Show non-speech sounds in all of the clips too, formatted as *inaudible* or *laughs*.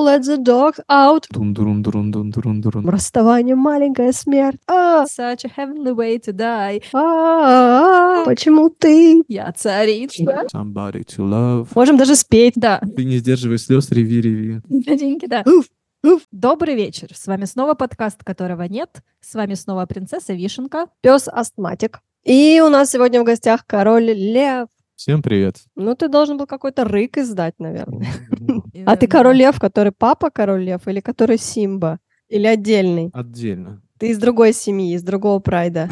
Who let the dogs out? Дун-дурун-дурун-дун-дурун-дурун. Расставание, маленькая смерть. А, Such a heavenly way to die. а, Почему ты? Я царица. Somebody to love. Можем даже спеть. Да, Ты не сдерживай слез, реви, реви. деньги, да. Уф, уф. Добрый вечер. С вами снова подкаст, которого нет. С вами снова принцесса Вишенка. Пес астматик. И у нас сегодня в гостях король лев. Всем привет. Ну, ты должен был какой-то рык издать, наверное. *laughs* А ты король лев, который папа король лев или который Симба? Или отдельный? Отдельно. Ты из другой семьи, из другого прайда.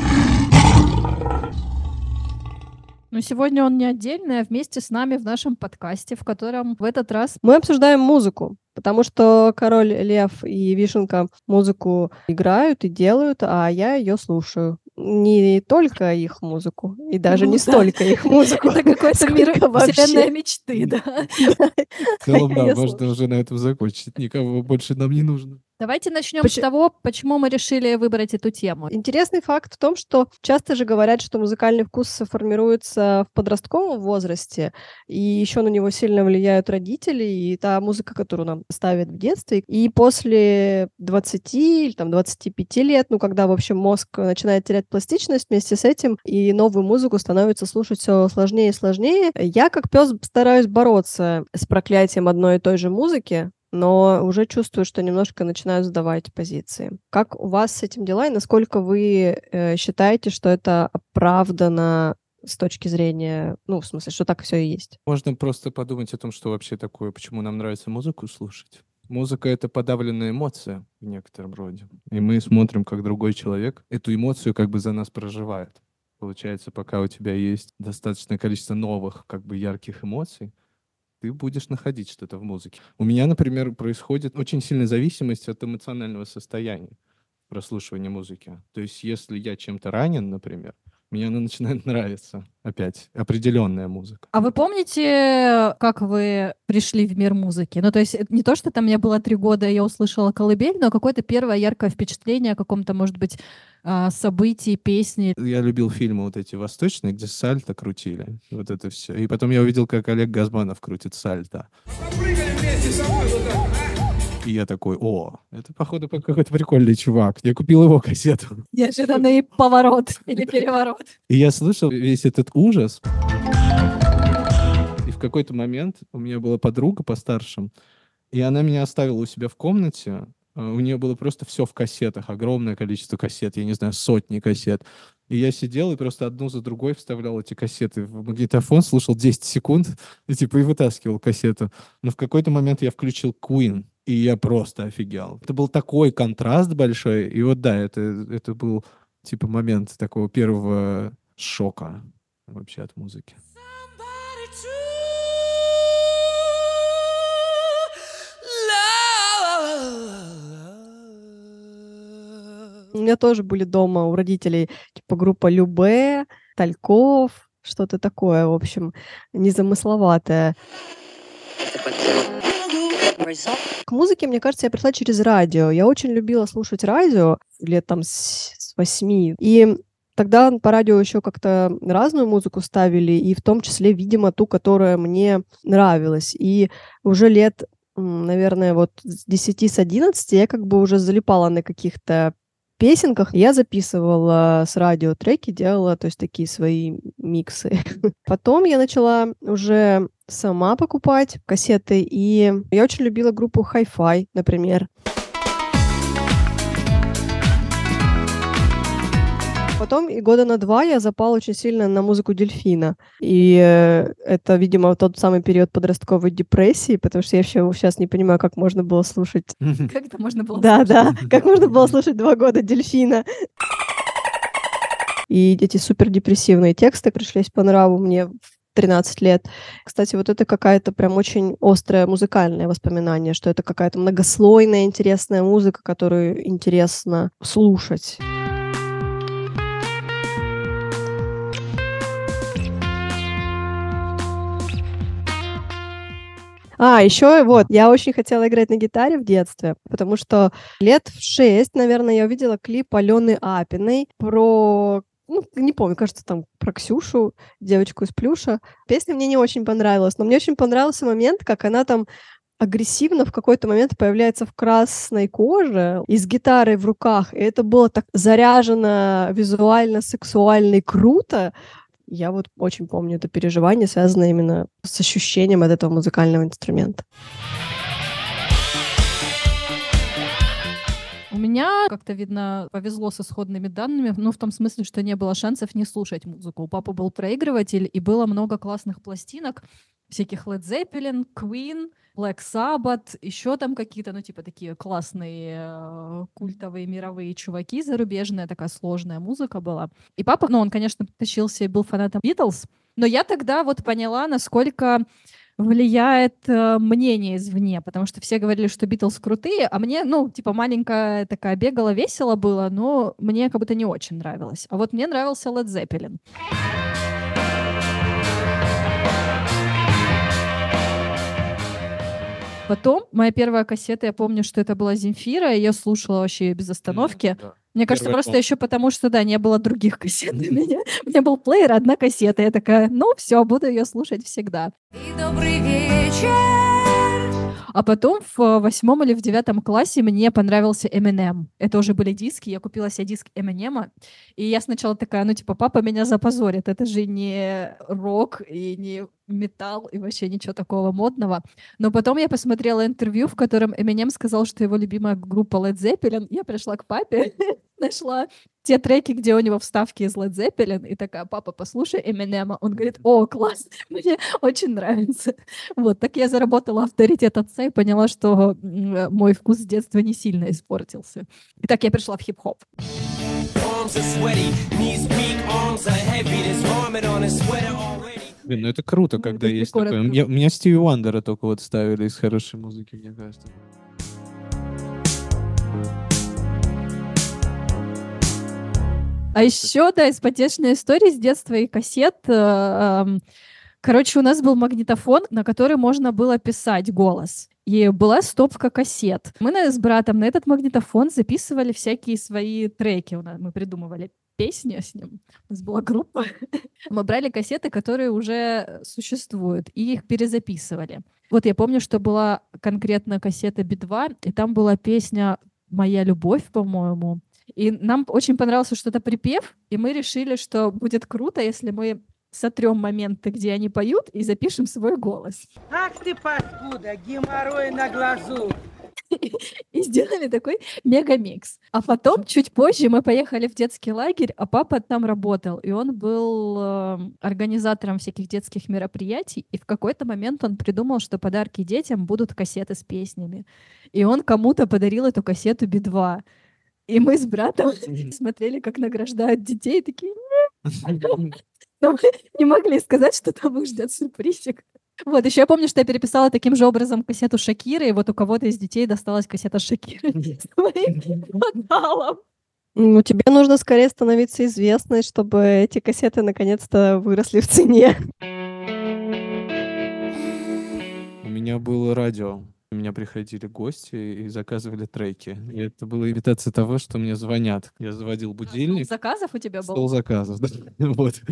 Ну, сегодня он не отдельный, а вместе с нами в нашем подкасте, в котором в этот раз Мы обсуждаем музыку, потому что король лев и вишенка музыку играют и делают, а я ее слушаю. Не только их музыку, и даже Ну не да. столько их музыку. это какой-то мир, вселенная мечты, *laughs* да. В целом, да, Я можно уже на этом закончить. Никого больше нам не нужно. Давайте начнем Поч- с того, почему мы решили выбрать эту тему. Интересный факт в том, что часто же говорят, что музыкальный вкус формируется в подростковом возрасте, и еще на него сильно влияют родители и та музыка, которую нам ставят в детстве. И после 20 или там, 25 лет, ну, когда, в общем, мозг начинает терять пластичность вместе с этим, и новую музыку становится слушать все сложнее и сложнее, я, как пес, стараюсь бороться с проклятием одной и той же музыки, но уже чувствую, что немножко начинаю сдавать позиции. Как у вас с этим дела, и насколько вы э, считаете, что это оправдано с точки зрения, ну, в смысле, что так все и есть? Можно просто подумать о том, что вообще такое, почему нам нравится музыку слушать. Музыка — это подавленная эмоция в некотором роде. И мы смотрим, как другой человек эту эмоцию как бы за нас проживает. Получается, пока у тебя есть достаточное количество новых, как бы ярких эмоций, ты будешь находить что-то в музыке. У меня, например, происходит очень сильная зависимость от эмоционального состояния прослушивания музыки. То есть, если я чем-то ранен, например, мне она начинает нравиться опять определенная музыка. А вы помните, как вы пришли в мир музыки? Ну, то есть это не то, что там мне было три года, и я услышала колыбель, но какое-то первое яркое впечатление о каком-то, может быть, а, событии, песне. Я любил фильмы вот эти восточные, где сальто крутили. Вот это все. И потом я увидел, как Олег Газманов крутит сальто. И я такой, о, это, походу, какой-то прикольный чувак. Я купил его кассету. Неожиданный поворот или переворот. И я слышал весь этот ужас. И в какой-то момент у меня была подруга постарше, и она меня оставила у себя в комнате. А, У нее было просто все в кассетах, огромное количество кассет, я не знаю, сотни кассет. И я сидел и просто одну за другой вставлял эти кассеты в магнитофон, слушал 10 секунд и типа и вытаскивал кассету. Но в какой-то момент я включил Queen, и я просто офигел. Это был такой контраст большой, и вот да, это, это был типа момент такого первого шока вообще от музыки. У меня тоже были дома у родителей типа группа Любе, Тальков, что-то такое, в общем, незамысловатое. К музыке, мне кажется, я пришла через радио. Я очень любила слушать радио лет там с восьми. И тогда по радио еще как-то разную музыку ставили, и в том числе, видимо, ту, которая мне нравилась. И уже лет, наверное, вот с 10 с 11 я как бы уже залипала на каких-то песенках. Я записывала с радио треки, делала, то есть такие свои миксы. *laughs* Потом я начала уже сама покупать кассеты, и я очень любила группу Hi-Fi, например. Потом и года на два я запала очень сильно на музыку Дельфина. И э, это, видимо, тот самый период подростковой депрессии, потому что я вообще сейчас не понимаю, как можно было слушать... Как это можно было Да, слушать? да, как можно было слушать два года Дельфина. И эти супер депрессивные тексты пришлись по нраву мне в 13 лет. Кстати, вот это какая-то прям очень острое музыкальное воспоминание, что это какая-то многослойная интересная музыка, которую интересно слушать. А, еще вот, я очень хотела играть на гитаре в детстве, потому что лет в шесть, наверное, я увидела клип Алены Апиной про ну, не помню, кажется, там про Ксюшу, девочку из плюша. Песня мне не очень понравилась, но мне очень понравился момент, как она там агрессивно в какой-то момент появляется в красной коже и с гитарой в руках. И это было так заряжено визуально, сексуально и круто. Я вот очень помню это переживание, связанное именно с ощущением от этого музыкального инструмента. У меня, как-то видно, повезло с исходными данными, ну, в том смысле, что не было шансов не слушать музыку. У папы был проигрыватель, и было много классных пластинок, всяких Led Zeppelin, Queen, Black Sabbath, еще там какие-то, ну, типа такие классные э, культовые мировые чуваки зарубежные, такая сложная музыка была. И папа, ну, он, конечно, тащился и был фанатом Битлз, но я тогда вот поняла, насколько влияет э, мнение извне, потому что все говорили, что Битлз крутые, а мне, ну, типа, маленькая такая бегала, весело было, но мне как будто не очень нравилось. А вот мне нравился Led Zeppelin. Потом моя первая кассета, я помню, что это была Земфира, я ее слушала вообще без остановки. Да. Мне кажется, Первый просто еще потому, что, да, не было других кассет *laughs* у меня. У меня был плеер, одна кассета. Я такая, ну все, буду ее слушать всегда. И добрый вечер. А потом в восьмом или в девятом классе мне понравился Eminem. Это уже были диски, я купила себе диск Eminem, и я сначала такая, ну типа, папа меня запозорит, это же не рок и не металл и вообще ничего такого модного. Но потом я посмотрела интервью, в котором Eminem сказал, что его любимая группа Led Zeppelin. Я пришла к папе, *laughs* нашла те треки, где у него вставки из Led Zeppelin, и такая, папа, послушай Eminem. Он говорит, о, класс, *laughs* мне очень нравится. Вот, так я заработала авторитет отца и поняла, что мой вкус с детства не сильно испортился. И так я пришла в хип-хоп. Блин, ну это круто, когда ну, есть такое. Меня, меня Стиви Вандера только вот ставили из хорошей музыки, мне кажется. А еще, да, из потешной истории с детства и кассет. Э, короче, у нас был магнитофон, на который можно было писать голос. И была стопка кассет. Мы с братом на этот магнитофон записывали всякие свои треки. Мы придумывали песни с ним. У нас была группа. *laughs* Мы брали кассеты, которые уже существуют, и их перезаписывали. Вот я помню, что была конкретно кассета Би-2, и там была песня «Моя любовь», по-моему. И нам очень понравился что-то припев, и мы решили, что будет круто, если мы сотрем моменты, где они поют, и запишем свой голос. Ах ты паскуда, геморрой на глазу! *laughs* и сделали такой мегамикс. А потом, чуть позже, мы поехали в детский лагерь, а папа там работал, и он был э, организатором всяких детских мероприятий, и в какой-то момент он придумал, что подарки детям будут кассеты с песнями. И он кому-то подарил эту кассету Би-2. И мы с братом смотрели, как награждают детей, такие... Но мы не могли сказать, что там их ждет сюрпризик. Вот, еще я помню, что я переписала таким же образом кассету Шакиры, и вот у кого-то из детей досталась кассета Шакиры с моим вокалом. Ну, тебе нужно скорее становиться известной, чтобы эти кассеты наконец-то выросли в цене. У меня было радио. У меня приходили гости и заказывали треки. И это была имитация того, что мне звонят. Я заводил будильник. Стол заказов у тебя был? Стол заказов, *laughs* да. вот.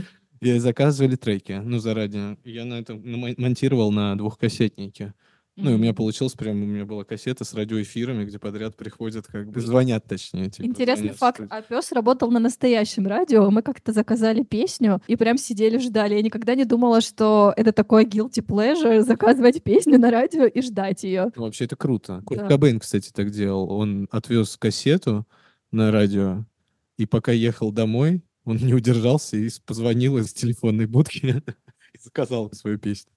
И заказывали треки, ну, заранее. Я на этом монтировал на двухкассетнике. Ну, и у меня получилось прям, у меня была кассета с радиоэфирами, где подряд приходят, как бы звонят, точнее. Типа, Интересный звонят, факт. А пес работал на настоящем радио. Мы как-то заказали песню и прям сидели, ждали. Я никогда не думала, что это такой guilty pleasure заказывать песню на радио и ждать ее. Ну, вообще это круто. Курт да. Кобейн, кстати, так делал. Он отвез кассету на радио, и пока ехал домой, он не удержался и позвонил из телефонной будки *laughs* и заказал свою песню.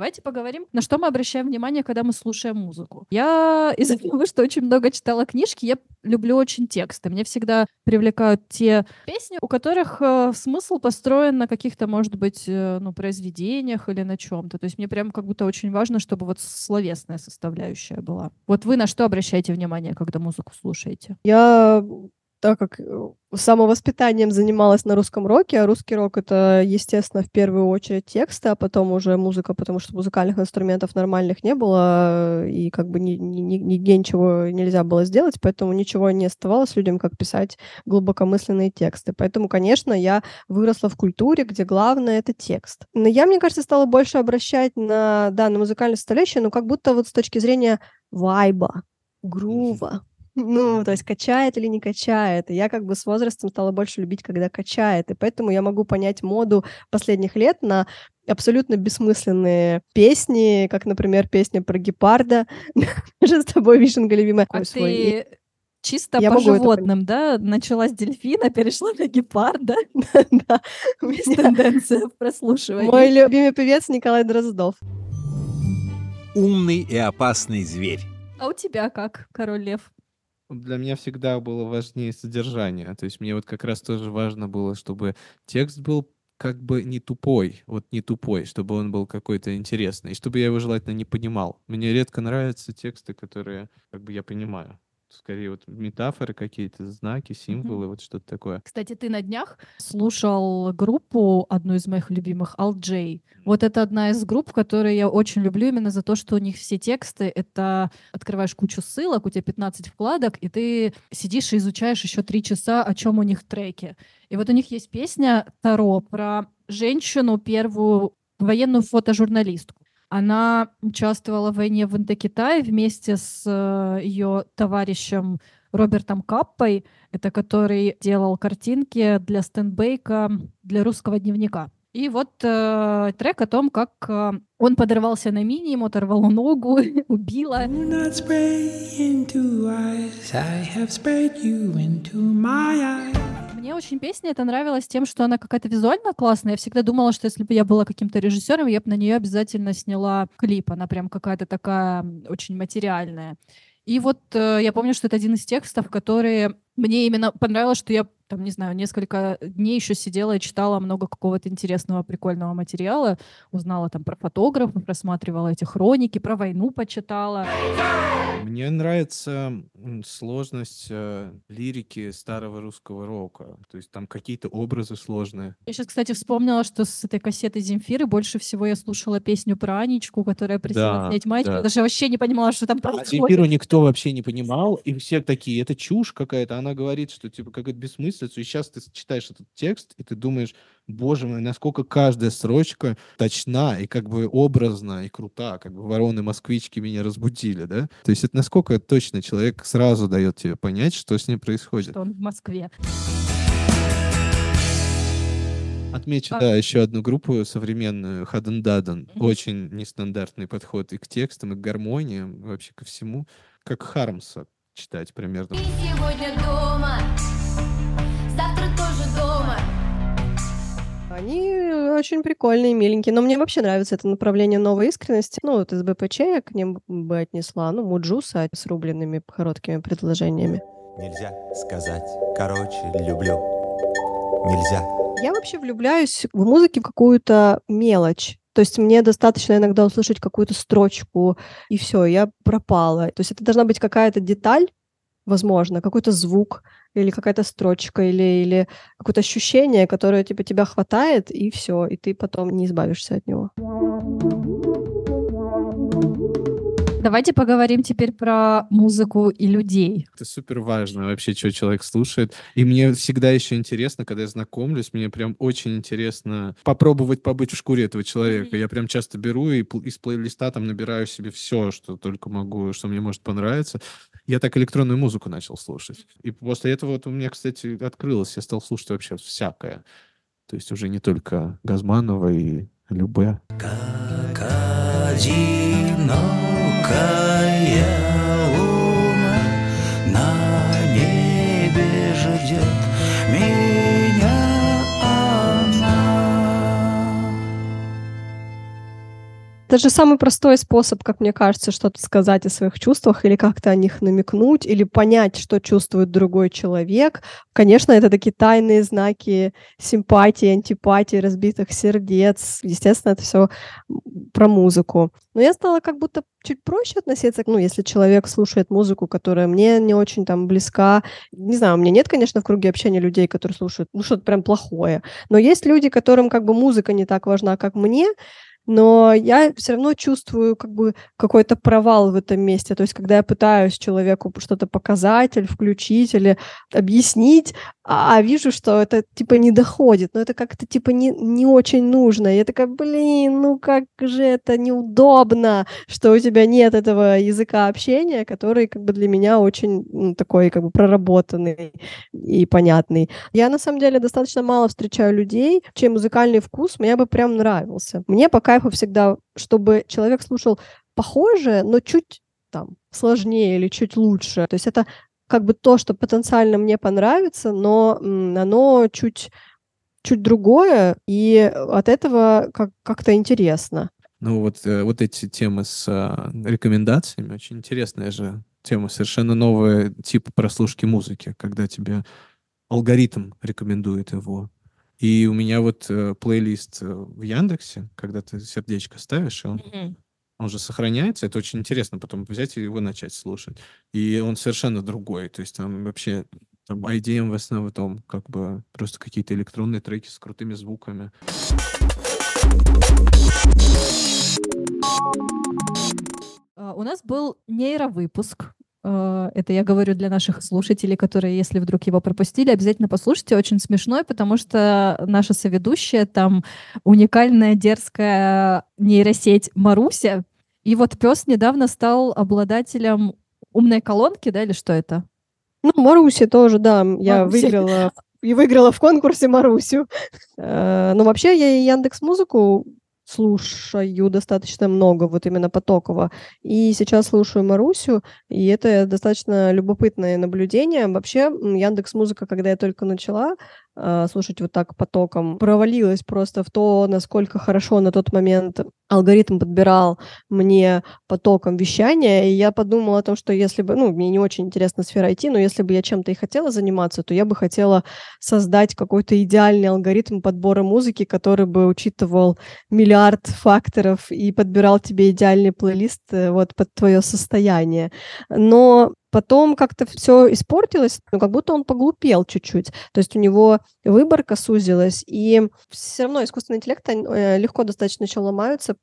Давайте поговорим, на что мы обращаем внимание, когда мы слушаем музыку. Я из-за того, что очень много читала книжки, я люблю очень тексты. Мне всегда привлекают те песни, у которых э, смысл построен на каких-то, может быть, э, ну, произведениях или на чем-то. То есть мне прям как будто очень важно, чтобы вот словесная составляющая была. Вот вы на что обращаете внимание, когда музыку слушаете? Я так как э, самовоспитанием занималась на русском роке, а русский рок — это, естественно, в первую очередь тексты, а потом уже музыка, потому что музыкальных инструментов нормальных не было, и как бы ни, ни, нигде ничего нельзя было сделать, поэтому ничего не оставалось людям, как писать глубокомысленные тексты. Поэтому, конечно, я выросла в культуре, где главное — это текст. Но я, мне кажется, стала больше обращать на, да, на музыкальное составляющее, но как будто вот с точки зрения вайба, грува, ну, то есть качает или не качает. И я как бы с возрастом стала больше любить, когда качает. И поэтому я могу понять моду последних лет на абсолютно бессмысленные песни, как, например, песня про гепарда. *laughs* Мы же с тобой, Вишенка, любимая. А ты чисто я по животным, да? Началась дельфина, перешла на гепарда. Да. *laughs* Есть тенденция в прослушивании. Мой любимый певец Николай Дроздов. Умный и опасный зверь. А у тебя как, король лев? Для меня всегда было важнее содержание. То есть мне вот как раз тоже важно было, чтобы текст был как бы не тупой, вот не тупой, чтобы он был какой-то интересный, и чтобы я его желательно не понимал. Мне редко нравятся тексты, которые как бы я понимаю скорее вот метафоры какие-то, знаки, символы, mm-hmm. вот что-то такое. Кстати, ты на днях слушал группу, одну из моих любимых, All J. Вот это одна из групп, которые я очень люблю именно за то, что у них все тексты — это открываешь кучу ссылок, у тебя 15 вкладок, и ты сидишь и изучаешь еще три часа, о чем у них треки. И вот у них есть песня Таро про женщину, первую военную фотожурналистку. Она участвовала в войне в Индокитае вместе с э, ее товарищем Робертом Каппой, это который делал картинки для Стенбейка для русского дневника. И вот э, трек о том, как э, он подорвался на мини, ему оторвало ногу, убило. Мне очень песня эта нравилась тем, что она какая-то визуально классная. Я всегда думала, что если бы я была каким-то режиссером, я бы на нее обязательно сняла клип. Она прям какая-то такая очень материальная. И вот э, я помню, что это один из текстов, которые мне именно понравилось, что я там, не знаю, несколько дней еще сидела и читала много какого-то интересного, прикольного материала, узнала там про фотографов, просматривала эти хроники, про войну почитала. Мне нравится сложность э, лирики старого русского рока, то есть там какие-то образы сложные. Я сейчас, кстати, вспомнила, что с этой кассеты Земфиры больше всего я слушала песню про Анечку, которая просила да, снять маечку, да. даже вообще не понимала, что там а происходит. А Земфиру никто вообще не понимал, и все такие, это чушь какая-то, она говорит, что типа какая-то бессмыслица, бессмыслицу. И сейчас ты читаешь этот текст, и ты думаешь, боже мой, насколько каждая строчка точна и как бы образна и крута, как бы вороны-москвички меня разбудили, да? То есть это насколько точно человек сразу дает тебе понять, что с ним происходит. Что он в Москве. Отмечу, а... да, еще одну группу современную, Хаден Даден. Mm-hmm. Очень нестандартный подход и к текстам, и к гармониям, вообще ко всему. Как Хармса читать примерно. Ты сегодня дома, Они очень прикольные, миленькие. Но мне вообще нравится это направление новой искренности. Ну, вот из БПЧ я к ним бы отнесла. Ну, Муджуса с рубленными короткими предложениями. Нельзя сказать, короче, люблю. Нельзя. Я вообще влюбляюсь в музыке в какую-то мелочь. То есть мне достаточно иногда услышать какую-то строчку, и все, я пропала. То есть это должна быть какая-то деталь, возможно, какой-то звук или какая-то строчка, или, или какое-то ощущение, которое типа тебя хватает, и все, и ты потом не избавишься от него. Давайте поговорим теперь про музыку и людей. Это супер важно вообще, что человек слушает. И мне всегда еще интересно, когда я знакомлюсь, мне прям очень интересно попробовать побыть в шкуре этого человека. Я прям часто беру и из плейлиста там набираю себе все, что только могу, что мне может понравиться. Я так электронную музыку начал слушать. И после этого вот у меня, кстати, открылось, я стал слушать вообще всякое. То есть уже не только Газманова и Любе. Как одиноко Яркая луна на небе ждет меня Это же самый простой способ, как мне кажется, что-то сказать о своих чувствах или как-то о них намекнуть, или понять, что чувствует другой человек. Конечно, это такие тайные знаки симпатии, антипатии, разбитых сердец. Естественно, это все про музыку. Но я стала как будто чуть проще относиться, ну, если человек слушает музыку, которая мне не очень там близка. Не знаю, у меня нет, конечно, в круге общения людей, которые слушают, ну, что-то прям плохое. Но есть люди, которым как бы музыка не так важна, как мне, но я все равно чувствую как бы какой-то провал в этом месте. То есть, когда я пытаюсь человеку что-то показать или включить, или объяснить, а, а вижу, что это типа не доходит, но это как-то типа не, не очень нужно. Я такая, блин, ну как же это неудобно, что у тебя нет этого языка общения, который как бы для меня очень ну, такой как бы проработанный и понятный. Я на самом деле достаточно мало встречаю людей, чей музыкальный вкус мне бы прям нравился. Мне по кайфу всегда, чтобы человек слушал похожее, но чуть там сложнее или чуть лучше. То есть это как бы то, что потенциально мне понравится, но оно чуть, чуть другое, и от этого как- как-то интересно. Ну вот, э, вот эти темы с э, рекомендациями, очень интересная же тема, совершенно новый тип прослушки музыки, когда тебе алгоритм рекомендует его. И у меня вот э, плейлист э, в Яндексе, когда ты сердечко ставишь, и он Мгм. он же сохраняется, это очень интересно потом взять и его начать слушать. И он совершенно другой, то есть там вообще там IDM в основном как бы просто какие-то электронные треки с крутыми звуками. А, У нас был нейровыпуск. А, Это я говорю для наших слушателей, которые, если вдруг его пропустили, обязательно послушайте. Очень смешной, потому что наша соведущая там уникальная, дерзкая нейросеть Маруся. И вот пес недавно стал обладателем умной колонки, да, или что это? Ну, Маруси тоже, да, я Маруси. выиграла и выиграла в конкурсе Марусю. Э, Ну, вообще, я и Яндекс Музыку слушаю достаточно много, вот именно потоково. И сейчас слушаю Марусю, и это достаточно любопытное наблюдение. Вообще, Яндекс Музыка, когда я только начала э, слушать вот так потоком, провалилась просто в то, насколько хорошо на тот момент алгоритм подбирал мне потоком вещания, и я подумала о том, что если бы, ну, мне не очень интересна сфера IT, но если бы я чем-то и хотела заниматься, то я бы хотела создать какой-то идеальный алгоритм подбора музыки, который бы учитывал миллиард факторов и подбирал тебе идеальный плейлист э, вот под твое состояние. Но потом как-то все испортилось, ну, как будто он поглупел чуть-чуть. То есть у него выборка сузилась, и все равно искусственный интеллект э, легко достаточно еще ломаются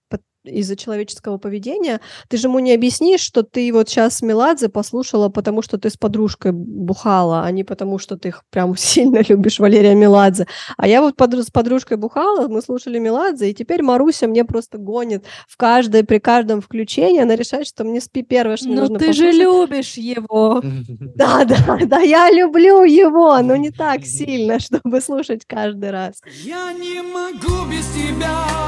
из-за человеческого поведения. Ты же ему не объяснишь, что ты вот сейчас Меладзе послушала, потому что ты с подружкой бухала, а не потому что ты их прям *laughs* сильно любишь Валерия Меладзе. А я вот подруж- с подружкой бухала, мы слушали Меладзе, и теперь Маруся мне просто гонит в каждое, при каждом включении, она решает, что мне спи первое, что мне Ну нужно ты же послушать. любишь его. *laughs* Да, да, да, я люблю его, но не так сильно, *laughs* чтобы слушать каждый раз. Я не могу без тебя.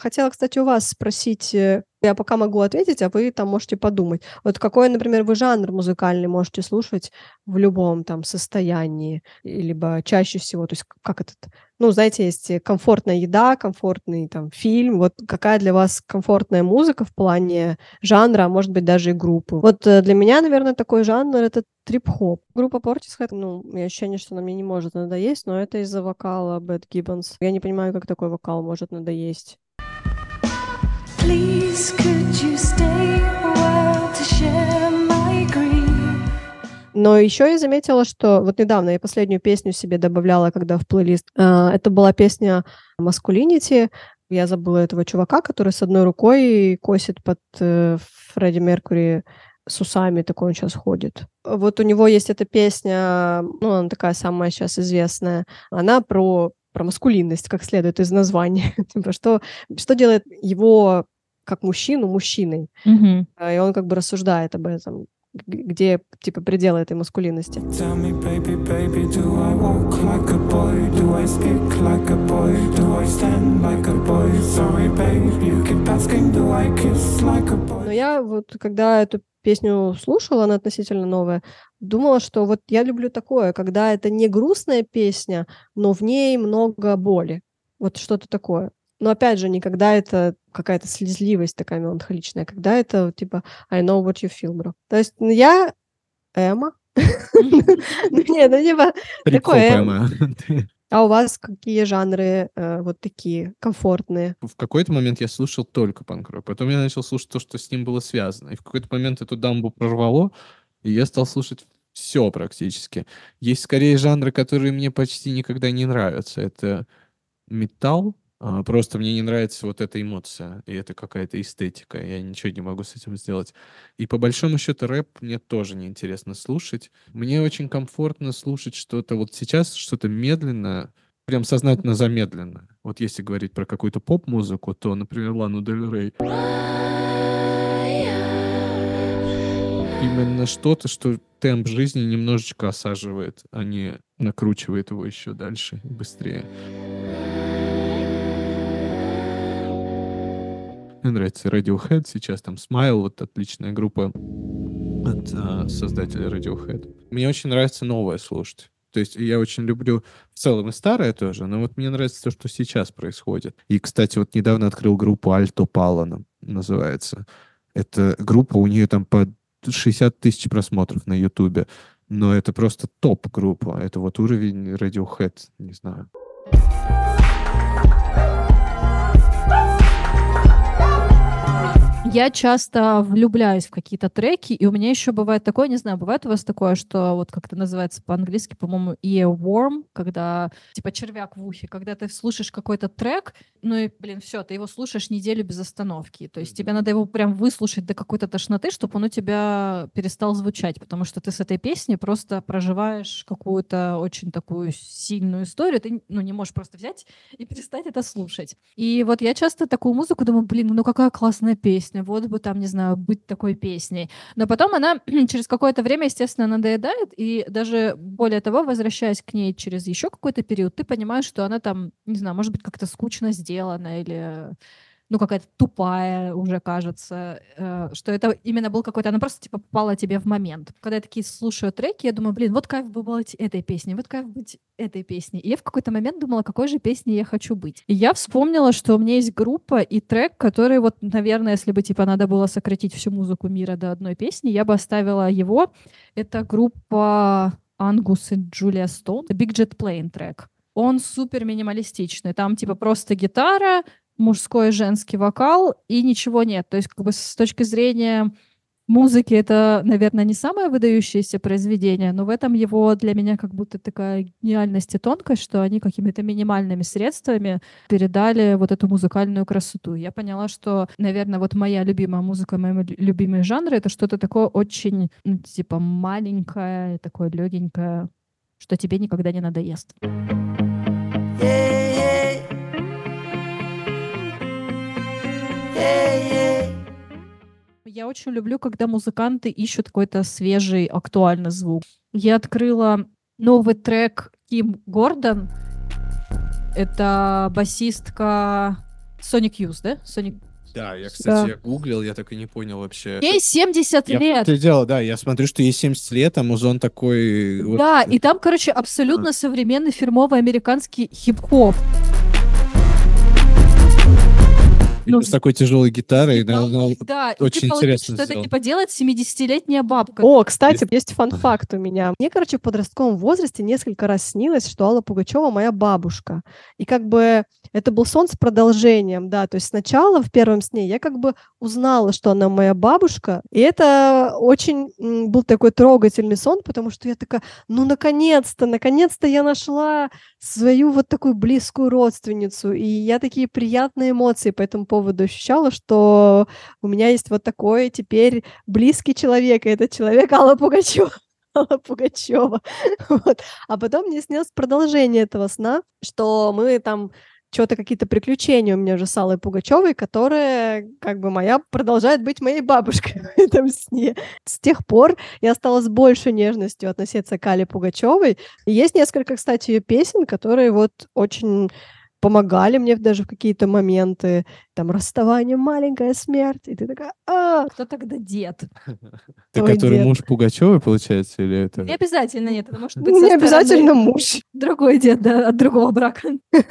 Хотела, кстати, у вас спросить, э, я пока могу ответить, а вы там можете подумать. Вот какой, например, вы жанр музыкальный можете слушать в любом там состоянии, либо чаще всего, то есть как этот, ну, знаете, есть э, комфортная еда, комфортный там фильм, вот какая для вас комфортная музыка в плане жанра, а может быть, даже и группы. Вот э, для меня, наверное, такой жанр — это трип-хоп. Группа Portishead, ну, у меня ощущение, что она мне не может надоесть, но это из-за вокала Бэт Гиббонс. Я не понимаю, как такой вокал может надоесть. Но еще я заметила, что вот недавно я последнюю песню себе добавляла, когда в плейлист. э, Это была песня Masculinity. Я забыла этого чувака, который с одной рукой косит под э, Фредди Меркури с усами, такой он сейчас ходит. Вот у него есть эта песня, ну, она такая самая сейчас известная. Она про про маскулинность, как следует из названия. *laughs* Типа, что, что делает его как мужчину мужчиной. А, И он как бы рассуждает об этом, где типа пределы этой маскулинности. Me, baby, baby, like like like. Sorry, babe? Но я вот, когда эту песню слушала, она относительно новая, думала, что вот я люблю такое, когда это не грустная песня, но в ней много боли. Вот что-то такое. Но опять же, не когда это какая-то слезливость такая меланхоличная, когда это типа I know what you feel, bro. То есть ну, я Эма. *laughs* Ну, Нет, ну типа Такое. *laughs* А у вас какие жанры э, вот такие комфортные? В какой-то момент я слушал только панк-рок. Потом я начал слушать то, что с ним было связано. И в какой-то момент эту дамбу прорвало, и я стал слушать все практически. Есть скорее жанры, которые мне почти никогда не нравятся. Это металл. А, Просто мне не нравится вот эта эмоция, и это какая-то эстетика. Я ничего не могу с этим сделать. И по большому счету рэп мне тоже неинтересно слушать. Мне очень комфортно слушать что-то вот сейчас, что-то медленное, прям сознательно замедленно. Вот если говорить про какую-то поп-музыку, то, например, Лану Дель Рей. Именно что-то, что темп жизни немножечко осаживает, а не накручивает его еще дальше быстрее. Мне нравится Radiohead сейчас, там Smile, вот отличная группа от а, создателя Radiohead. Мне очень нравится новое слушать. То есть я очень люблю в целом и старое тоже, но вот мне нравится то, что сейчас происходит. И, кстати, вот недавно открыл группу Alto Palo, называется. Это группа, у нее там по 60 тысяч просмотров на Ютубе. Но это просто топ-группа. Это вот уровень Radiohead, не знаю. Я часто влюбляюсь в какие-то треки, и у меня еще бывает такое, не знаю, бывает у вас такое, что вот как это называется по-английски, по-моему, earworm, когда типа червяк в ухе, когда ты слушаешь какой-то трек, ну и, блин, все, ты его слушаешь неделю без остановки. То есть тебе надо его прям выслушать до какой-то тошноты, чтобы он у тебя перестал звучать, потому что ты с этой песни просто проживаешь какую-то очень такую сильную историю, ты ну, не можешь просто взять и перестать это слушать. И вот я часто такую музыку думаю, блин, ну какая классная песня, вот бы там, не знаю, быть такой песней. Но потом она *clears throat* через какое-то время, естественно, надоедает, и даже более того, возвращаясь к ней через еще какой-то период, ты понимаешь, что она там, не знаю, может быть, как-то скучно сделана или ну, какая-то тупая уже кажется, э, что это именно был какой-то, она просто, типа, попала тебе в момент. Когда я такие слушаю треки, я думаю, блин, вот кайф бы быть этой песней, вот кайф быть этой песней. И я в какой-то момент думала, какой же песней я хочу быть. И я вспомнила, что у меня есть группа и трек, который вот, наверное, если бы, типа, надо было сократить всю музыку мира до одной песни, я бы оставила его. Это группа Ангус и Джулия Стоун. Big Jet Plane трек. Он супер минималистичный. Там, типа, просто гитара, мужской и женский вокал, и ничего нет. То есть, как бы с точки зрения музыки это, наверное, не самое выдающееся произведение, но в этом его для меня как будто такая гениальность и тонкость, что они какими-то минимальными средствами передали вот эту музыкальную красоту. Я поняла, что, наверное, вот моя любимая музыка, мои лю- любимые жанры — это что-то такое очень, ну, типа, маленькое, такое легенькое, что тебе никогда не надоест. Я очень люблю, когда музыканты ищут какой-то свежий, актуальный звук. Я открыла новый трек Ким Гордон. Это басистка Sonic Youth, да? Sonic... Да, я, кстати, я гуглил, я так и не понял вообще. Ей 70 Я лет. это дело, да, я смотрю, что ей 70 лет, а музон такой... вот- Да, и там, короче, абсолютно современный фирмовый американский хип-хоп. Ну, с такой тяжелой гитарой. И там- да, да. Очень ты получишь, интересно что это сделано. типа делает 70-летняя бабка. О, кстати, есть фан-факт у меня. Мне, короче, в подростковом возрасте несколько раз снилось, что Алла Пугачева моя бабушка. И как бы это был сон с продолжением, да. То есть сначала в первом сне я как бы узнала, что она моя бабушка. И это очень м, был такой трогательный сон, потому что я такая, ну, наконец-то, наконец-то я нашла свою вот такую близкую родственницу. И я такие приятные эмоции по этому поводу ощущала, что у меня есть вот такой теперь близкий человек, и этот человек Алла Пугачева. *laughs* Алла Пугачева. Вот. А потом мне снилось продолжение этого сна, что мы там что-то какие-то приключения у меня же с Аллой Пугачевой, которая как бы моя продолжает быть моей бабушкой *laughs* в этом сне. С тех пор я стала с большей нежностью относиться к Алле Пугачевой. Есть несколько, кстати, ее песен, которые вот очень помогали мне даже в какие-то моменты, там, расставание, маленькая смерть, и ты такая, а, Кто тогда дед? *laughs* Ты который муж Пугачевой, получается, или это? Не обязательно, нет, это может быть не обязательно муж. Другой дед, да, от другого брака. *laughs*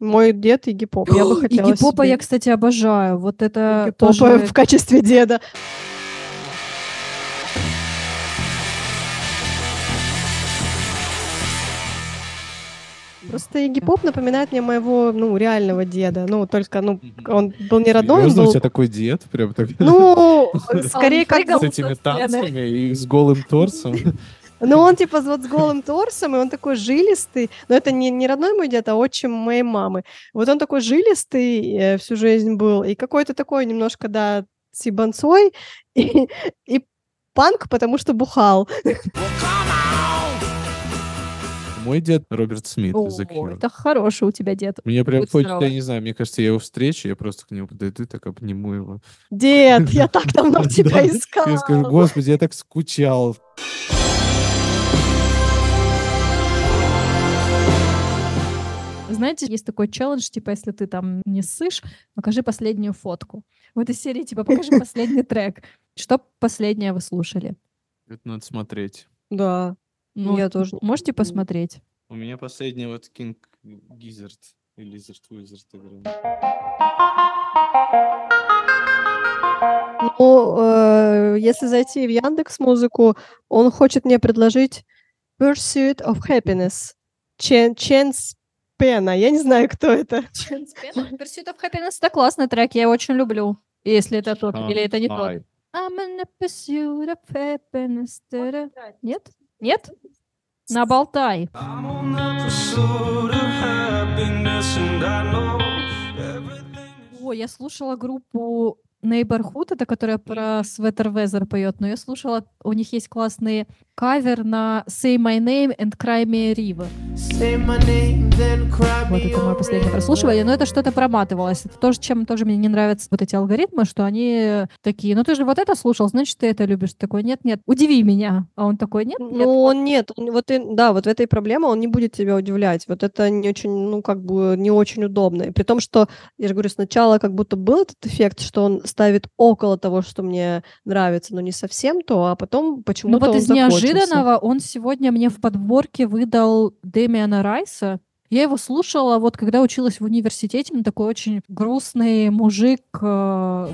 Мой дед Игги Поп, я бы *gasps* хотела Игги Попа я, кстати, обожаю. Вот это тоже... в качестве деда. Просто Игги Поп напоминает мне моего, ну, реального деда. Ну, только, ну, он был не родной, он Серьезно, у был... тебя такой дед? Прям так... Ну, *laughs* скорее как... с этими танцами и с голым торсом. *laughs* Ну, он типа вот с голым торсом, и он такой жилистый. Но это не, не родной мой дед, а отчим моей мамы. Вот он такой жилистый э, всю жизнь был, и какой-то такой немножко, да, с ебанцой, *laughs* и, и панк, потому что бухал. Мой дед Роберт Смит из О, Cure. это хороший у тебя дед. Мне прям Будь хочется, здорова. я не знаю, мне кажется, я его встречу, я просто к нему подойду, так обниму его. Дед, я *laughs* так давно тебя искал. Я скажу, господи, я так скучал. Знаете, есть такой челлендж, типа, если ты там не ссышь, покажи последнюю фотку. В этой серии, типа, покажи *laughs* последний трек. Что последнее вы слушали? Это надо смотреть. Да, Ну, я тоже. Можете посмотреть? У меня последний вот King Gizzard. И Lizard Wizard играл. Ну, э, если зайти в Яндекс Музыку, он хочет мне предложить Pursuit of Happiness. Чен, Ченс Пена. Я не знаю, кто это. Pursuit of Happiness — это классный трек, я его очень люблю. Если это тот, или это не тот. I'm in a pursuit of happiness. Нет? Нет? Наболтай. Ой, я слушала группу Neighborhood, это которая про Sweater Weather поет, но я слушала, у них есть классный кавер на Say My Name and Cry Me a River. Вот это мое последнее прослушивание, но это что-то проматывалось. Это тоже, чем тоже мне не нравятся вот эти алгоритмы, что они такие, ну ты же вот это слушал, значит, ты это любишь. Такой, нет-нет, удиви меня. А он такой, нет, нет. Ну, он нет. он- Вот и, да, вот в этой проблема он не будет тебя удивлять. Вот это не очень, ну, как бы не очень удобно. И при том, что, я же говорю, сначала как будто был этот эффект, что он ставит около того, что мне нравится, но не совсем то, а потом Ну почему-то вот он из закончился. Неожиданного он сегодня мне в подборке выдал Дэмиана Райса. Я его слушала вот когда училась в университете, он такой очень грустный мужик. э,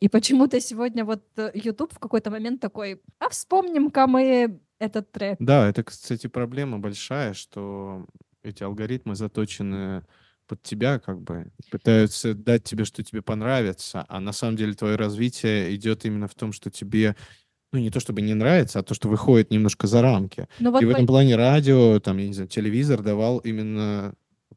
И почему-то сегодня вот э, YouTube в какой-то момент такой, а вспомним-ка мы этот трек. Да, это, кстати, проблема большая, что эти алгоритмы заточены под тебя, как бы пытаются дать тебе, что тебе понравится, а на самом деле твое развитие идет именно в том, что тебе, ну, не то чтобы не нравится, а то, что выходит немножко за рамки. Ну вот И в по- этом плане радио, там, я не знаю, телевизор давал именно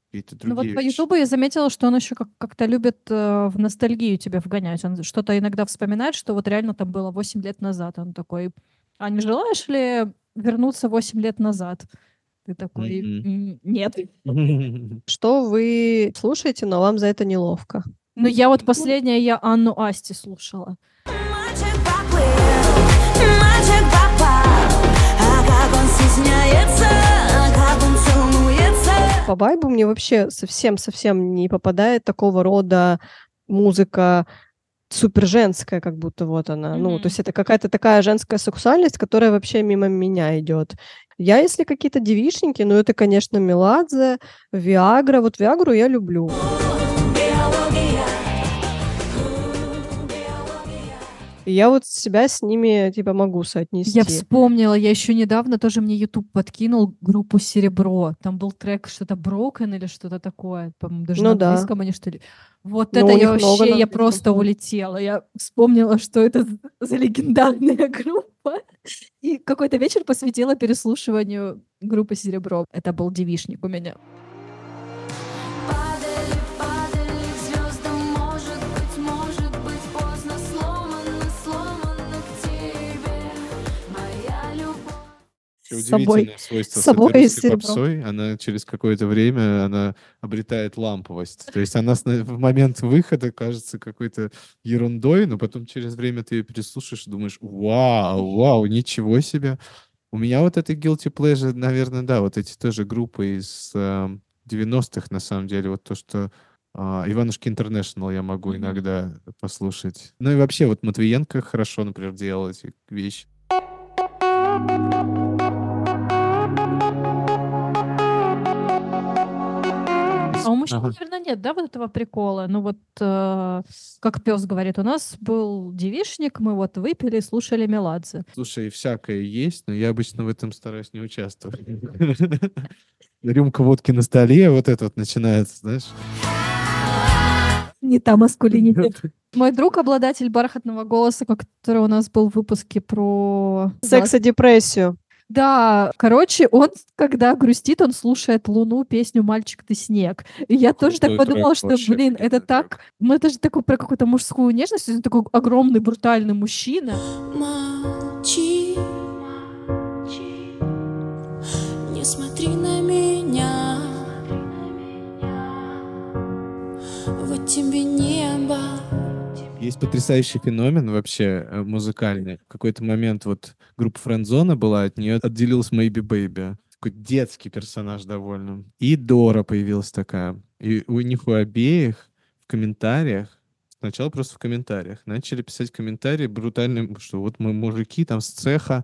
какие-то Ну другие вот по. Ютубу я заметила, что он еще как- как-то любит э, в ностальгию тебя вгонять. Он что-то иногда вспоминает, что вот реально там было 8 лет назад. Он такой, а не желаешь ли вернуться 8 лет назад? Ты такой, Мгм. «М, нет. *laughs* Что вы слушаете, но вам за это неловко? Ну я вот последняя, я Анну Асти слушала. А как он стесняется, а как он целуется. По вайбу мне вообще совсем-совсем не попадает такого рода музыка супер женская, как будто вот она. Ну, Мгм. то есть это какая-то такая женская сексуальность, которая вообще мимо меня идет. Я, если какие-то девичники, ну, это, конечно, Меладзе, Виагра. Вот Виагру я люблю. И я вот себя с ними, типа, могу соотнести. Я вспомнила, я еще недавно тоже мне YouTube подкинул группу Серебро. Там был трек что-то Broken или что-то такое. По-моему, даже Ну на да. английском они что ли. Вот Ну, это я вообще, я просто улетела. Я вспомнила, что это за легендарная *laughs* группа. И какой-то вечер посвятила переслушиванию группы Серебро. Это был девишник у меня. Вообще С собой- удивительное свойство с собой попсой. Она через какое-то время она обретает ламповость. То есть она в момент выхода кажется какой-то ерундой, но потом через время ты ее переслушаешь и думаешь, вау, вау, ничего себе. У меня вот это guilty pleasure, наверное, да, вот эти тоже группы из э, 90-х, на самом деле, вот то, что а, Иванушки Интернешнл я могу Мгм. иногда послушать. Ну и вообще вот Матвиенко хорошо, например, делал эти вещи. А у Ага. наверное, нет, да, вот этого прикола? Ну вот, э, как пес говорит, у нас был девишник, мы вот выпили, слушали Меладзе. Слушай, всякое есть, но я обычно в этом стараюсь не участвовать. *laughs* Рюмка водки на столе, вот это вот начинается, знаешь. Не та маскулинити. *laughs* Мой друг, обладатель бархатного голоса, который у нас был в выпуске про... Секс и депрессию. Да, короче, он, когда грустит, он слушает Луну, песню «Мальчик, ты снег». И я тоже так подумала, что, вообще, блин, это так... Ну, это же такой про какую-то мужскую нежность, он такой огромный, брутальный мужчина. Молчи, Есть потрясающий феномен вообще э, музыкальный. В какой-то момент вот группа Френдзона была, от нее отделилась Maybe Baby. Такой детский персонаж довольно. И Дора появилась такая. И у них у обеих в комментариях, сначала просто в комментариях, начали писать комментарии брутальные, что вот мы мужики там с цеха,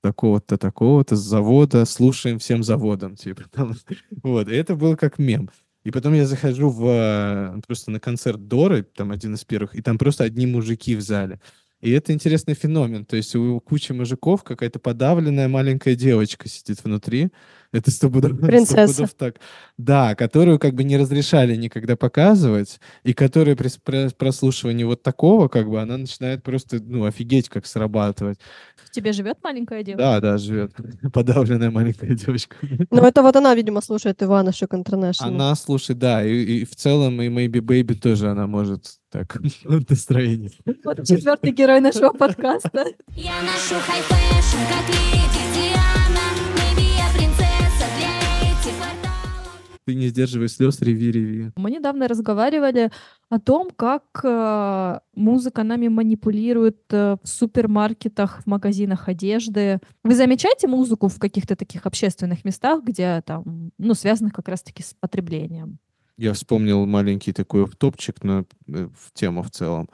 такого-то, такого-то, с завода, слушаем всем заводом, типа. там. *laughs* Вот, и это было как мем. И потом я захожу в, э, просто на концерт Доры, там один из первых, и там просто одни мужики в зале. И это интересный феномен. То есть у кучи мужиков какая-то подавленная маленькая девочка сидит внутри. Это стопудов, *laughs* Принцесса. стопудов так. Да, которую как бы не разрешали никогда показывать, и которая при прослушивании вот такого, как бы, она начинает просто, ну, офигеть, как срабатывать. В тебе живет маленькая девочка? Да, да, живет. *laughs* Подавленная маленькая девочка. Ну, это вот она, видимо, слушает Иванушек International. Она, слушай, да, и, и в целом и Maybe Baby тоже она может так *laughs* настроение. Вот четвертый герой нашего подкаста. Я ношу high fashion, как леди Ты не сдерживай слез, реви, реви. Мы недавно разговаривали о том, как э, музыка нами манипулирует э, в супермаркетах, в магазинах одежды. Вы замечаете музыку в каких-то таких общественных местах, где там, ну, связанных как раз-таки с потреблением? Я вспомнил маленький такой топчик на, э, в тему в целом,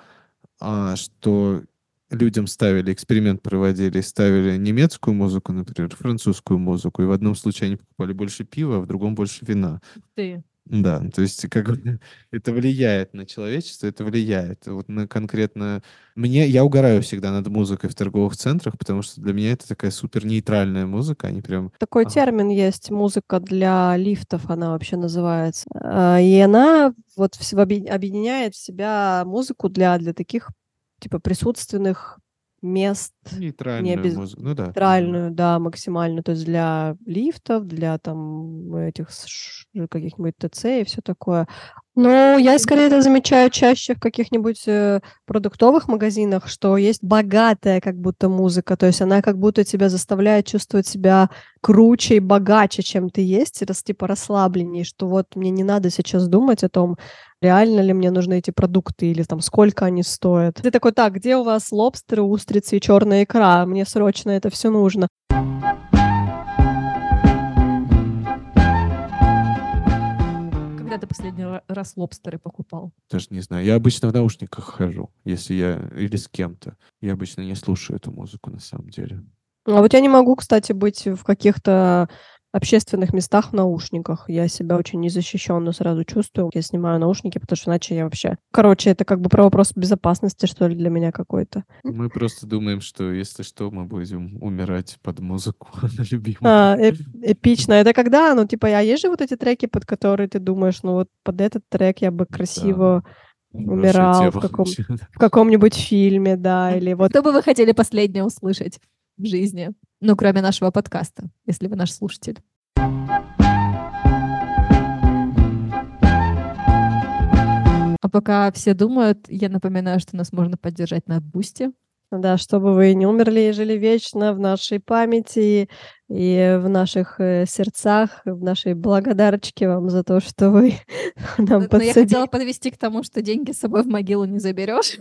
а, что людям ставили, эксперимент проводили, ставили немецкую музыку, например, французскую музыку, и в одном случае они покупали больше пива, а в другом больше вина. Ты. Да, то есть как бы *laughs* это влияет на человечество, это влияет. Вот на конкретно... Мне, я угораю всегда над музыкой в торговых центрах, потому что для меня это такая супер нейтральная музыка, они прям... Такой Ага. термин есть, музыка для лифтов, она вообще называется. А, И она вот объединяет в себя музыку для, для таких, типа, присутственных мест, Нейтральная без- музыка. Ну да. нейтральную, да, максимально, то есть для лифтов, для там этих каких-нибудь ТЦ и все такое. Но я скорее это замечаю чаще в каких-нибудь э, продуктовых магазинах, что есть богатая как будто музыка, то есть она как будто тебя заставляет чувствовать себя круче и богаче, чем ты есть, и рас, типа расслабленнее, что вот мне не надо сейчас думать о том, реально ли мне нужны эти продукты или там сколько они стоят. Ты такой, так, где у вас лобстеры, устрицы и черная икра? Мне срочно это все нужно. Когда ты последний ра- раз лобстеры покупал? Даже не знаю. Я обычно в наушниках хожу, если я или с кем-то. Я обычно не слушаю эту музыку на самом деле. А вот я не могу, кстати, быть в каких-то общественных местах в наушниках. Я себя очень незащищенно сразу чувствую. Я снимаю наушники, потому что иначе я вообще... Короче, это как бы про вопрос безопасности, что ли, для меня какой-то. Мы просто думаем, что если что, мы будем умирать под музыку *laughs* любимую. А, эп- эпично. Это когда, ну, типа, а есть же вот эти треки, под которые ты думаешь, ну, вот под этот трек я бы красиво умирал в каком- в каком-нибудь фильме, да, или вот Что бы вы хотели последнее услышать в жизни? Ну, кроме нашего подкаста, если вы наш слушатель. А пока все думают, я напоминаю, что нас можно поддержать на Boosty. Да, чтобы вы не умерли и жили вечно в нашей памяти и в наших э, сердцах, в нашей благодарочке вам за то, что вы *laughs* нам Но я подсадили. хотела подвести к тому, что деньги с собой в могилу не заберешь,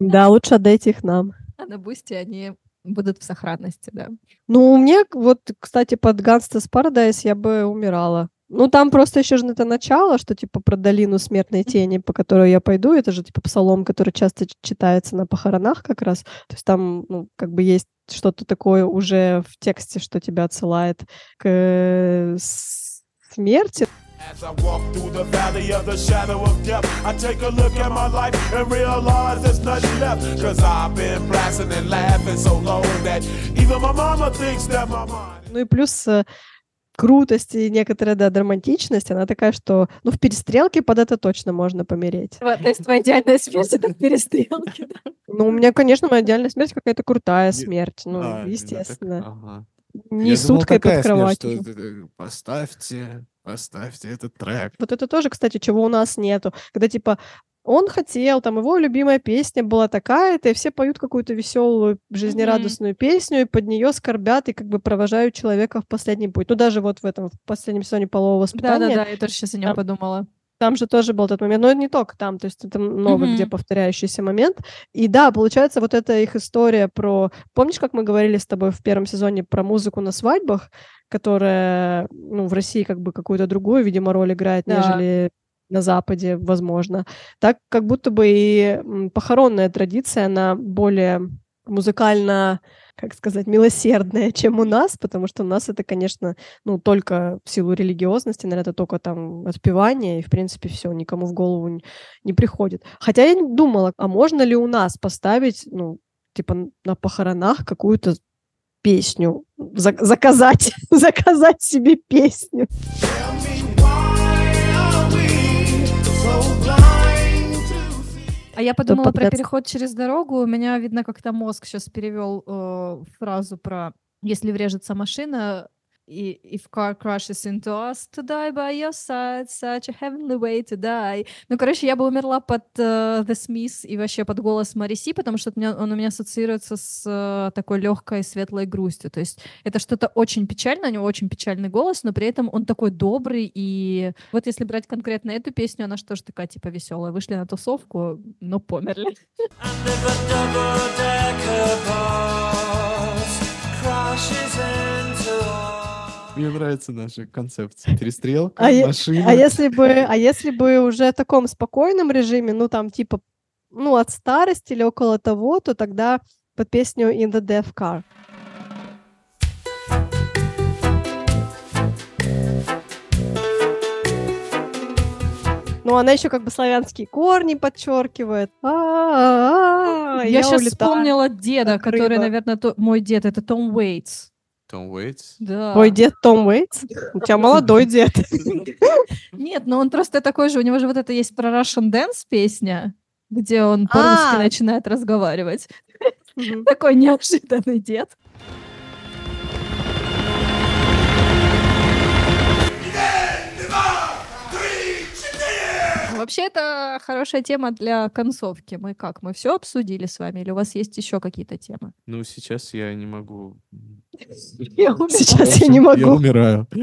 Да, лучше отдайте их нам. а на Boosty они будут в сохранности, да. Ну, у меня вот, кстати, под Gangsta's Paradise я бы умирала. Ну, там просто еще же это начало, что типа про долину смертной тени, по которой я пойду. Это же типа псалом, который часто читается на похоронах как раз. То есть там, ну, как бы есть что-то такое уже в тексте, что тебя отсылает к э, смерти. As I walk through the valley of the shadow of death, I take a look at my life and realize there's nothing left. Cause I've been blasting and laughing so long that even my mama thinks that my mind. Ну и плюс э, крутость и некоторая, да, драматичность, она такая, что, ну, в перестрелке под это точно можно помереть. То есть твоя идеальная смерть это в перестрелке. да? Ну, у меня, конечно, моя идеальная смерть какая-то крутая смерть, ну, А, так? естественно. Ага. Не Я суткой под смерть, кроватью. что это, Поставьте, поставьте этот трек. Вот это тоже, кстати, чего у нас нету. Когда, типа, он хотел, там, его любимая песня была такая-то, и все поют какую-то веселую, жизнерадостную песню, и под нее скорбят, и как бы провожают человека в последний путь. Ну, даже вот в этом, в последнем сезоне полового воспитания, Да-да-да, я тоже сейчас о нем Там- подумала. Там же тоже был тот момент, но не только там, то есть это много где Мгм. повторяющийся момент. И да, получается, вот эта их история про... Помнишь, как мы говорили с тобой в первом сезоне про музыку на свадьбах, которая, ну, в России как бы какую-то другую, видимо, роль играет, Да. нежели на Западе, возможно. Так как будто бы и похоронная традиция, она более музыкально, как сказать, милосердная, чем у нас, потому что у нас это, конечно, ну, только в силу религиозности, наверное, это только там отпевание, и, в принципе, все, никому в голову не, приходит. Хотя я думала, а можно ли у нас поставить, ну, типа, на похоронах какую-то песню, за- заказать, *laughs* заказать себе песню. Tell me А я подумала про переход через дорогу. У меня, видно, как-то мозг сейчас перевел э, фразу про если врежется машина, if car crashes into us, to die by your side, such a heavenly way to die. Ну, короче, я бы умерла под э, The Smiths и вообще под голос Мариси, потому что он у меня ассоциируется с э, такой легкой светлой грустью. То есть это что-то очень печальное, у него очень печальный голос, но при этом он такой добрый. И вот если брать конкретно эту песню, она же тоже такая типа веселая. Вышли на тусовку, но померли. Crashes us. Мне нравится наша концепция. *laughs* Перестрелка, А е- машина. А если бы, а если бы уже в таком спокойном режиме, ну там типа, ну от старости или около того, то тогда под песню In the Death Car. Ну, она еще как бы славянские корни подчеркивает. А-а-а, Я сейчас улетаю. вспомнила деда, который, наверное, то- мой дед, это Том Уэйтс. Том Уэйтс. Да. Твой дед Том Уэйтс? У тебя молодой дед. *laughs* Нет, но он просто такой же, у него же вот это есть про Russian Dance песня, где он по-русски А. начинает разговаривать. Такой неожиданный дед. Вообще, это хорошая тема для концовки. Мы как? Мы все обсудили с вами? Или у вас есть еще какие-то темы? Ну, сейчас я не могу. *laughs* Сейчас я не Я могу. умираю. *laughs*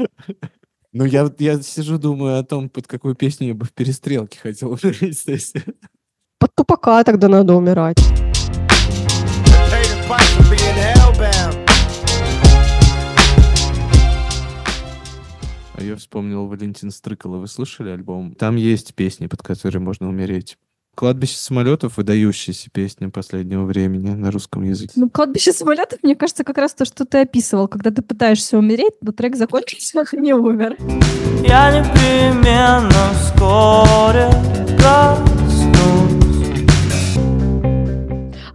Ну, я, я сижу, думаю о том, под какую песню я бы в перестрелке хотел *laughs* есть. Под тупака тогда надо умирать. Я вспомнил Валентин Стрыкало. Вы слышали альбом? Там есть песни, под которые можно умереть. «Кладбище самолетов» — выдающаяся песня последнего времени на русском языке. Ну, кладбище самолетов, мне кажется, как раз то, что ты описывал. Когда ты пытаешься умереть, но трек закончился, *laughs* а ты не умер. Я непременно вскоре проснусь.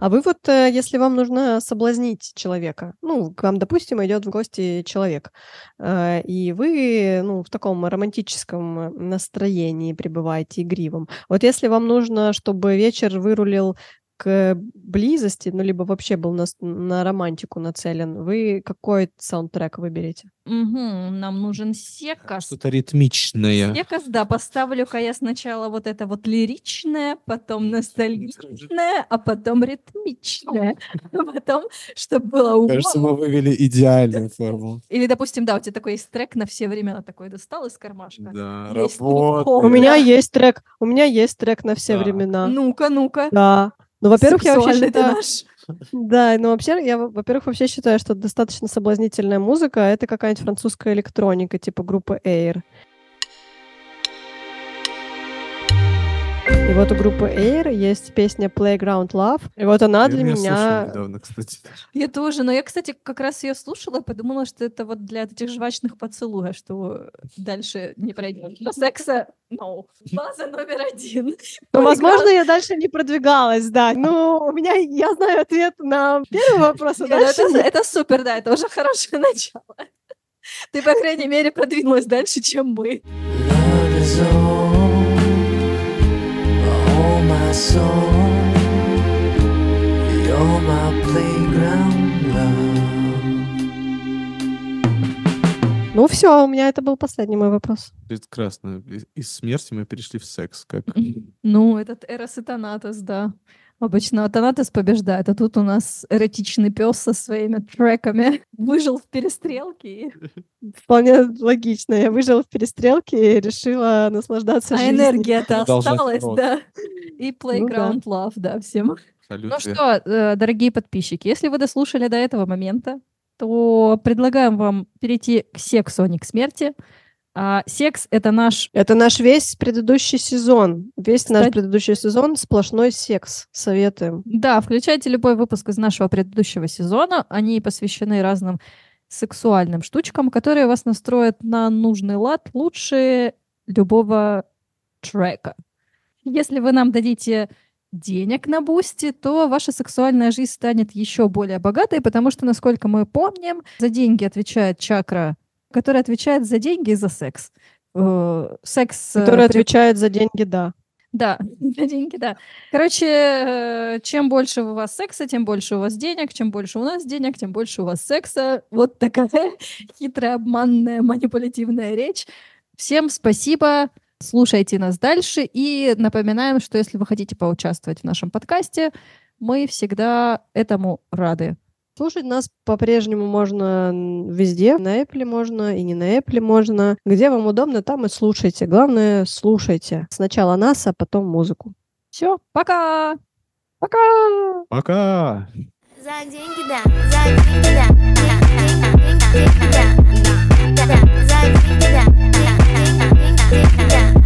А вы вот, э, если вам нужно соблазнить человека, ну, к вам, допустим, идет в гости человек, э, и вы, ну, в таком романтическом настроении пребываете, игривом. Вот если вам нужно, чтобы вечер вырулил к близости, ну, либо вообще был на, на романтику нацелен, вы какой саундтрек выберете? Мгм, нам нужен секас. Что-то ритмичное. Секас, да, поставлю-ка я сначала вот это вот лиричное, потом ностальгичное, а потом ритмичное, *laughs* а потом, чтобы было Кажется, умно. мы вывели идеальную *laughs* формулу. Или, допустим, да, у тебя такой есть трек на все времена, такой достал из кармашка. Да, работает. У меня есть трек, у меня есть трек на все времена. Ну-ка, ну-ка. Да. Ну, во-первых, я вообще считаю... наш. Да, ну вообще, я, во- во-первых, вообще считаю, что достаточно соблазнительная музыка. а Это какая-нибудь французская электроника, типа группы Air. И вот у группы Air есть песня Playground Love. И вот она Я для меня... недавно, кстати. Я тоже, но я, кстати, как раз ее слушала, подумала, что это вот для этих жвачных поцелуев, что дальше не пройдет. Секса, no. База номер один. Ну, возможно, я дальше не продвигалась, да. Ну, у меня, я знаю ответ на первый вопрос, а ну это супер, да, это уже *laughs* хорошее начало. Ты, по крайней мере, продвинулась дальше, чем мы. Love is all, all my soul. You're my playground love. Ну, все, у меня это был последний мой вопрос. Прекрасно. Из- Из смерти мы перешли в секс. Как Ну, этот Эрос и Танатос, да. Обычно Танатос побеждает, а тут у нас эротичный пес со своими треками выжил в перестрелке. Вполне логично. Я выжила в перестрелке и решила наслаждаться А жизнью. энергия-то *laughs* Продолжать осталась, да. И Playground Love, да, всем. абсолютно. Ну что, э, дорогие подписчики, если вы дослушали до этого момента, то предлагаем вам перейти к сексу, а не к смерти. А секс — это наш... Это наш весь предыдущий сезон. Весь наш Кстати- предыдущий сезон сплошной секс. Советуем. Да, включайте любой выпуск из нашего предыдущего сезона. Они посвящены разным сексуальным штучкам, которые вас настроят на нужный лад лучше любого трека. Если вы нам дадите денег на Boosty, то ваша сексуальная жизнь станет еще более богатой, потому что, насколько мы помним, за деньги отвечает чакра, которая отвечает за деньги и за секс. Э, Секс... э, Который отвечает за деньги, да. да, *laughs* за деньги, да. Короче, э, чем больше у вас секса, тем больше у вас денег, чем больше у нас денег, тем больше у вас секса. Вот такая *laughs* хитрая, обманная, манипулятивная речь. Всем спасибо, слушайте нас дальше и напоминаем, что если вы хотите поучаствовать в нашем подкасте, мы всегда этому рады. Слушать нас по-прежнему можно везде. На Apple можно и не на Apple можно. Где вам удобно, там и слушайте. Главное, слушайте. Сначала нас, а потом музыку. Все, пока! Пока! Пока! За деньги, да. За деньги, да. За деньги, да. За деньги, да. За деньги, да.